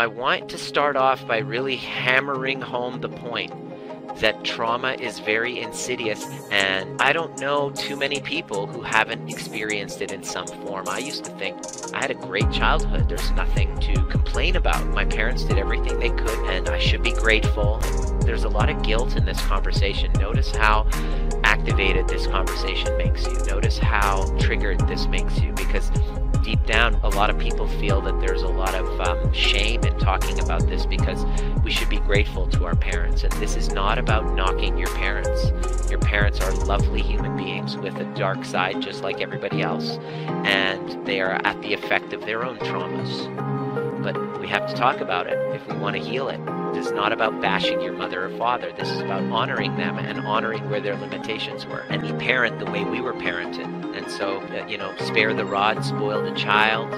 I want to start off by really hammering home the point that trauma is very insidious, and I don't know too many people who haven't experienced it in some form. I used to think I had a great childhood. There's nothing to complain about. My parents did everything they could, and I should be grateful. There's a lot of guilt in this conversation. Notice how activated this conversation makes you. Notice how triggered this makes you down, a lot of people feel that there's a lot of um, shame in talking about this because we should be grateful to our parents. And this is not about knocking your parents. Your parents are lovely human beings with a dark side, just like everybody else. And they are at the effect of their own traumas. Talk about it if we want to heal it. This is not about bashing your mother or father. This is about honoring them and honoring where their limitations were. And you parent the way we were parented. And so, uh, you know, spare the rod, spoil the child.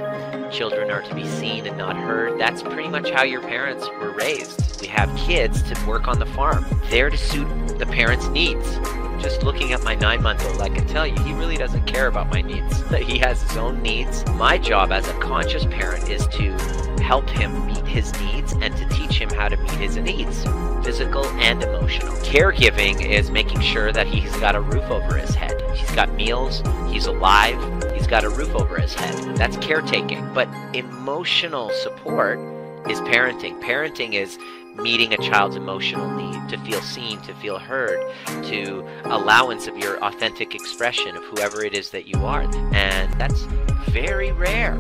Children are to be seen and not heard. That's pretty much how your parents were raised. We have kids to work on the farm. They're to suit the parents' needs. Just looking at my nine month old, I can tell you he really doesn't care about my needs. He has his own needs. My job as a conscious parent is to help him his needs and to teach him how to meet his needs, physical and emotional. Caregiving is making sure that he's got a roof over his head. He's got meals, he's alive, he's got a roof over his head. That's caretaking. But emotional support is parenting. Parenting is meeting a child's emotional need, to feel seen, to feel heard, to allowance of your authentic expression of whoever it is that you are. And that's very rare.